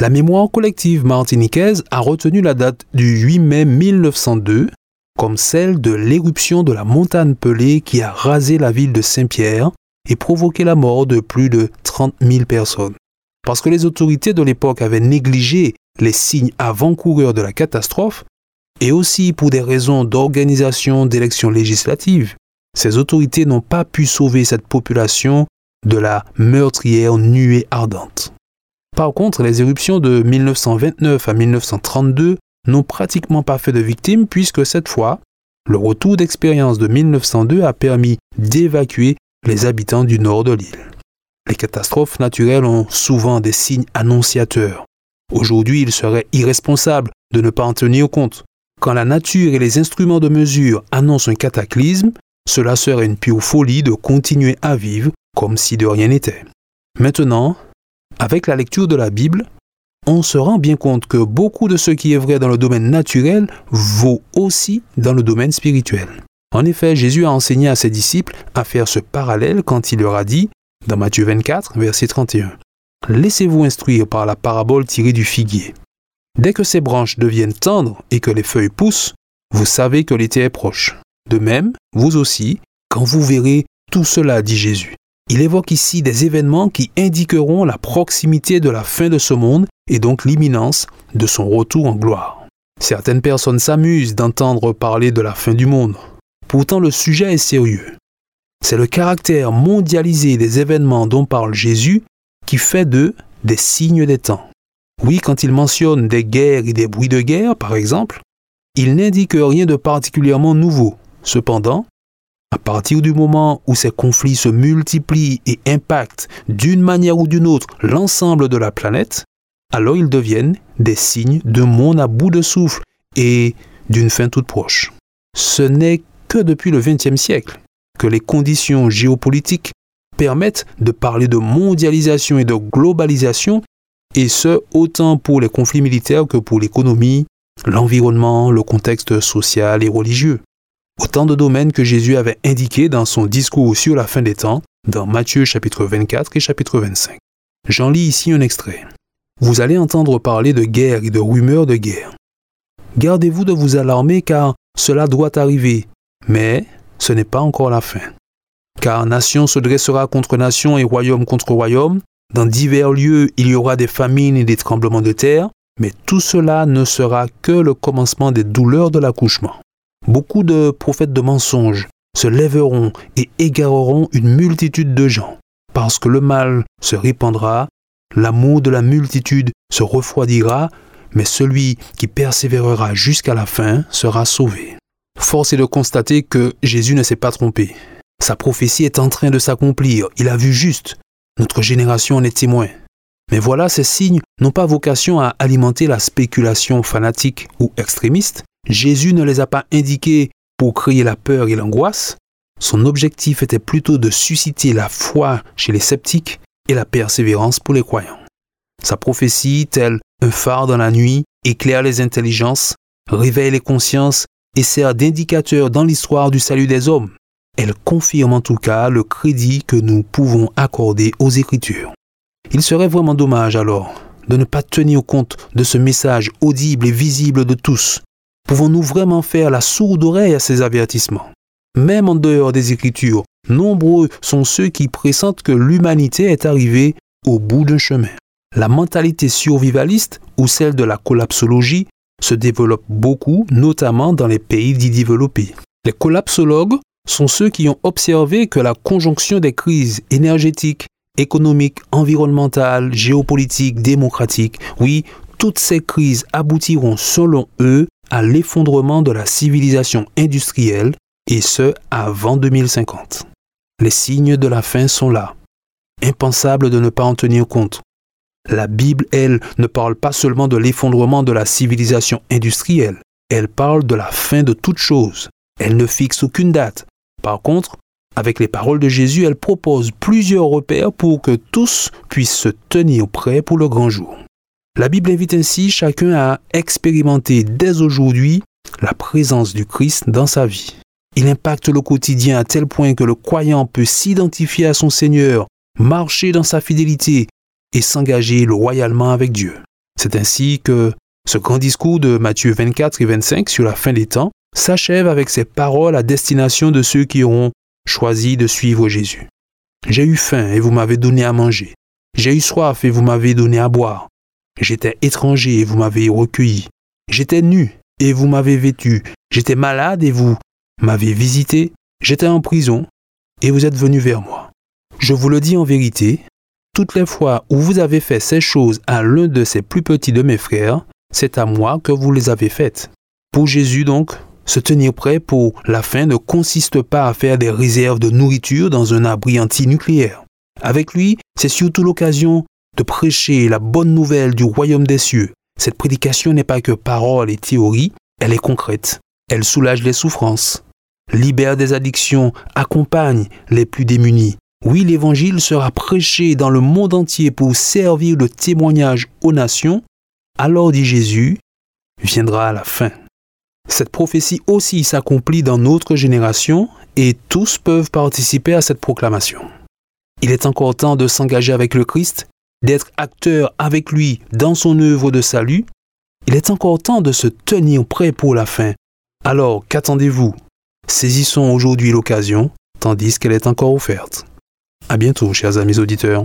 La mémoire collective martiniquaise a retenu la date du 8 mai 1902 comme celle de l'éruption de la montagne Pelée qui a rasé la ville de Saint-Pierre et provoqué la mort de plus de 30 000 personnes. Parce que les autorités de l'époque avaient négligé les signes avant-coureurs de la catastrophe, et aussi pour des raisons d'organisation d'élections législatives, ces autorités n'ont pas pu sauver cette population de la meurtrière nuée ardente. Par contre, les éruptions de 1929 à 1932 n'ont pratiquement pas fait de victimes puisque cette fois, le retour d'expérience de 1902 a permis d'évacuer les habitants du nord de l'île. Les catastrophes naturelles ont souvent des signes annonciateurs. Aujourd'hui, il serait irresponsable de ne pas en tenir compte. Quand la nature et les instruments de mesure annoncent un cataclysme, cela serait une pure folie de continuer à vivre comme si de rien n'était. Maintenant, avec la lecture de la Bible, on se rend bien compte que beaucoup de ce qui est vrai dans le domaine naturel vaut aussi dans le domaine spirituel. En effet, Jésus a enseigné à ses disciples à faire ce parallèle quand il leur a dit, dans Matthieu 24, verset 31, Laissez-vous instruire par la parabole tirée du figuier. Dès que ses branches deviennent tendres et que les feuilles poussent, vous savez que l'été est proche. De même, vous aussi, quand vous verrez tout cela, dit Jésus, il évoque ici des événements qui indiqueront la proximité de la fin de ce monde et donc l'imminence de son retour en gloire. Certaines personnes s'amusent d'entendre parler de la fin du monde. Pourtant le sujet est sérieux. C'est le caractère mondialisé des événements dont parle Jésus qui fait d'eux des signes des temps. Oui, quand il mentionne des guerres et des bruits de guerre, par exemple, il n'indique rien de particulièrement nouveau. Cependant, à partir du moment où ces conflits se multiplient et impactent d'une manière ou d'une autre l'ensemble de la planète, alors ils deviennent des signes d'un monde à bout de souffle et d'une fin toute proche. Ce n'est que depuis le XXe siècle que les conditions géopolitiques permettent de parler de mondialisation et de globalisation, et ce autant pour les conflits militaires que pour l'économie, l'environnement, le contexte social et religieux. Autant de domaines que Jésus avait indiqués dans son discours sur la fin des temps, dans Matthieu chapitre 24 et chapitre 25. J'en lis ici un extrait. Vous allez entendre parler de guerre et de rumeurs de guerre. Gardez-vous de vous alarmer car cela doit arriver, mais ce n'est pas encore la fin. Car nation se dressera contre nation et royaume contre royaume, dans divers lieux il y aura des famines et des tremblements de terre, mais tout cela ne sera que le commencement des douleurs de l'accouchement. Beaucoup de prophètes de mensonges se lèveront et égareront une multitude de gens, parce que le mal se répandra, l'amour de la multitude se refroidira, mais celui qui persévérera jusqu'à la fin sera sauvé. Force est de constater que Jésus ne s'est pas trompé. Sa prophétie est en train de s'accomplir, il a vu juste. Notre génération en est témoin. Mais voilà, ces signes n'ont pas vocation à alimenter la spéculation fanatique ou extrémiste, Jésus ne les a pas indiqués pour créer la peur et l'angoisse. Son objectif était plutôt de susciter la foi chez les sceptiques et la persévérance pour les croyants. Sa prophétie, telle un phare dans la nuit, éclaire les intelligences, réveille les consciences et sert d'indicateur dans l'histoire du salut des hommes. Elle confirme en tout cas le crédit que nous pouvons accorder aux Écritures. Il serait vraiment dommage alors de ne pas tenir compte de ce message audible et visible de tous, Pouvons-nous vraiment faire la sourde oreille à ces avertissements? Même en dehors des Écritures, nombreux sont ceux qui pressentent que l'humanité est arrivée au bout d'un chemin. La mentalité survivaliste ou celle de la collapsologie se développe beaucoup, notamment dans les pays dits développés. Les collapsologues sont ceux qui ont observé que la conjonction des crises énergétiques, économiques, environnementales, géopolitiques, démocratiques, oui, toutes ces crises aboutiront selon eux à l'effondrement de la civilisation industrielle, et ce avant 2050. Les signes de la fin sont là. Impensable de ne pas en tenir compte. La Bible, elle, ne parle pas seulement de l'effondrement de la civilisation industrielle, elle parle de la fin de toute chose. Elle ne fixe aucune date. Par contre, avec les paroles de Jésus, elle propose plusieurs repères pour que tous puissent se tenir prêts pour le grand jour. La Bible invite ainsi chacun à expérimenter dès aujourd'hui la présence du Christ dans sa vie. Il impacte le quotidien à tel point que le croyant peut s'identifier à son Seigneur, marcher dans sa fidélité et s'engager loyalement avec Dieu. C'est ainsi que ce grand discours de Matthieu 24 et 25 sur la fin des temps s'achève avec ces paroles à destination de ceux qui auront choisi de suivre Jésus. J'ai eu faim et vous m'avez donné à manger. J'ai eu soif et vous m'avez donné à boire. J'étais étranger et vous m'avez recueilli. J'étais nu et vous m'avez vêtu. J'étais malade et vous m'avez visité. J'étais en prison et vous êtes venu vers moi. Je vous le dis en vérité, toutes les fois où vous avez fait ces choses à l'un de ces plus petits de mes frères, c'est à moi que vous les avez faites. Pour Jésus donc, se tenir prêt pour la fin ne consiste pas à faire des réserves de nourriture dans un abri antinucléaire. Avec lui, c'est surtout l'occasion de prêcher la bonne nouvelle du royaume des cieux. Cette prédication n'est pas que parole et théorie, elle est concrète. Elle soulage les souffrances, libère des addictions, accompagne les plus démunis. Oui, l'évangile sera prêché dans le monde entier pour servir de témoignage aux nations. Alors, dit Jésus, viendra la fin. Cette prophétie aussi s'accomplit dans notre génération et tous peuvent participer à cette proclamation. Il est encore temps de s'engager avec le Christ d'être acteur avec lui dans son œuvre de salut, il est encore temps de se tenir prêt pour la fin. Alors, qu'attendez-vous? Saisissons aujourd'hui l'occasion, tandis qu'elle est encore offerte. À bientôt, chers amis auditeurs.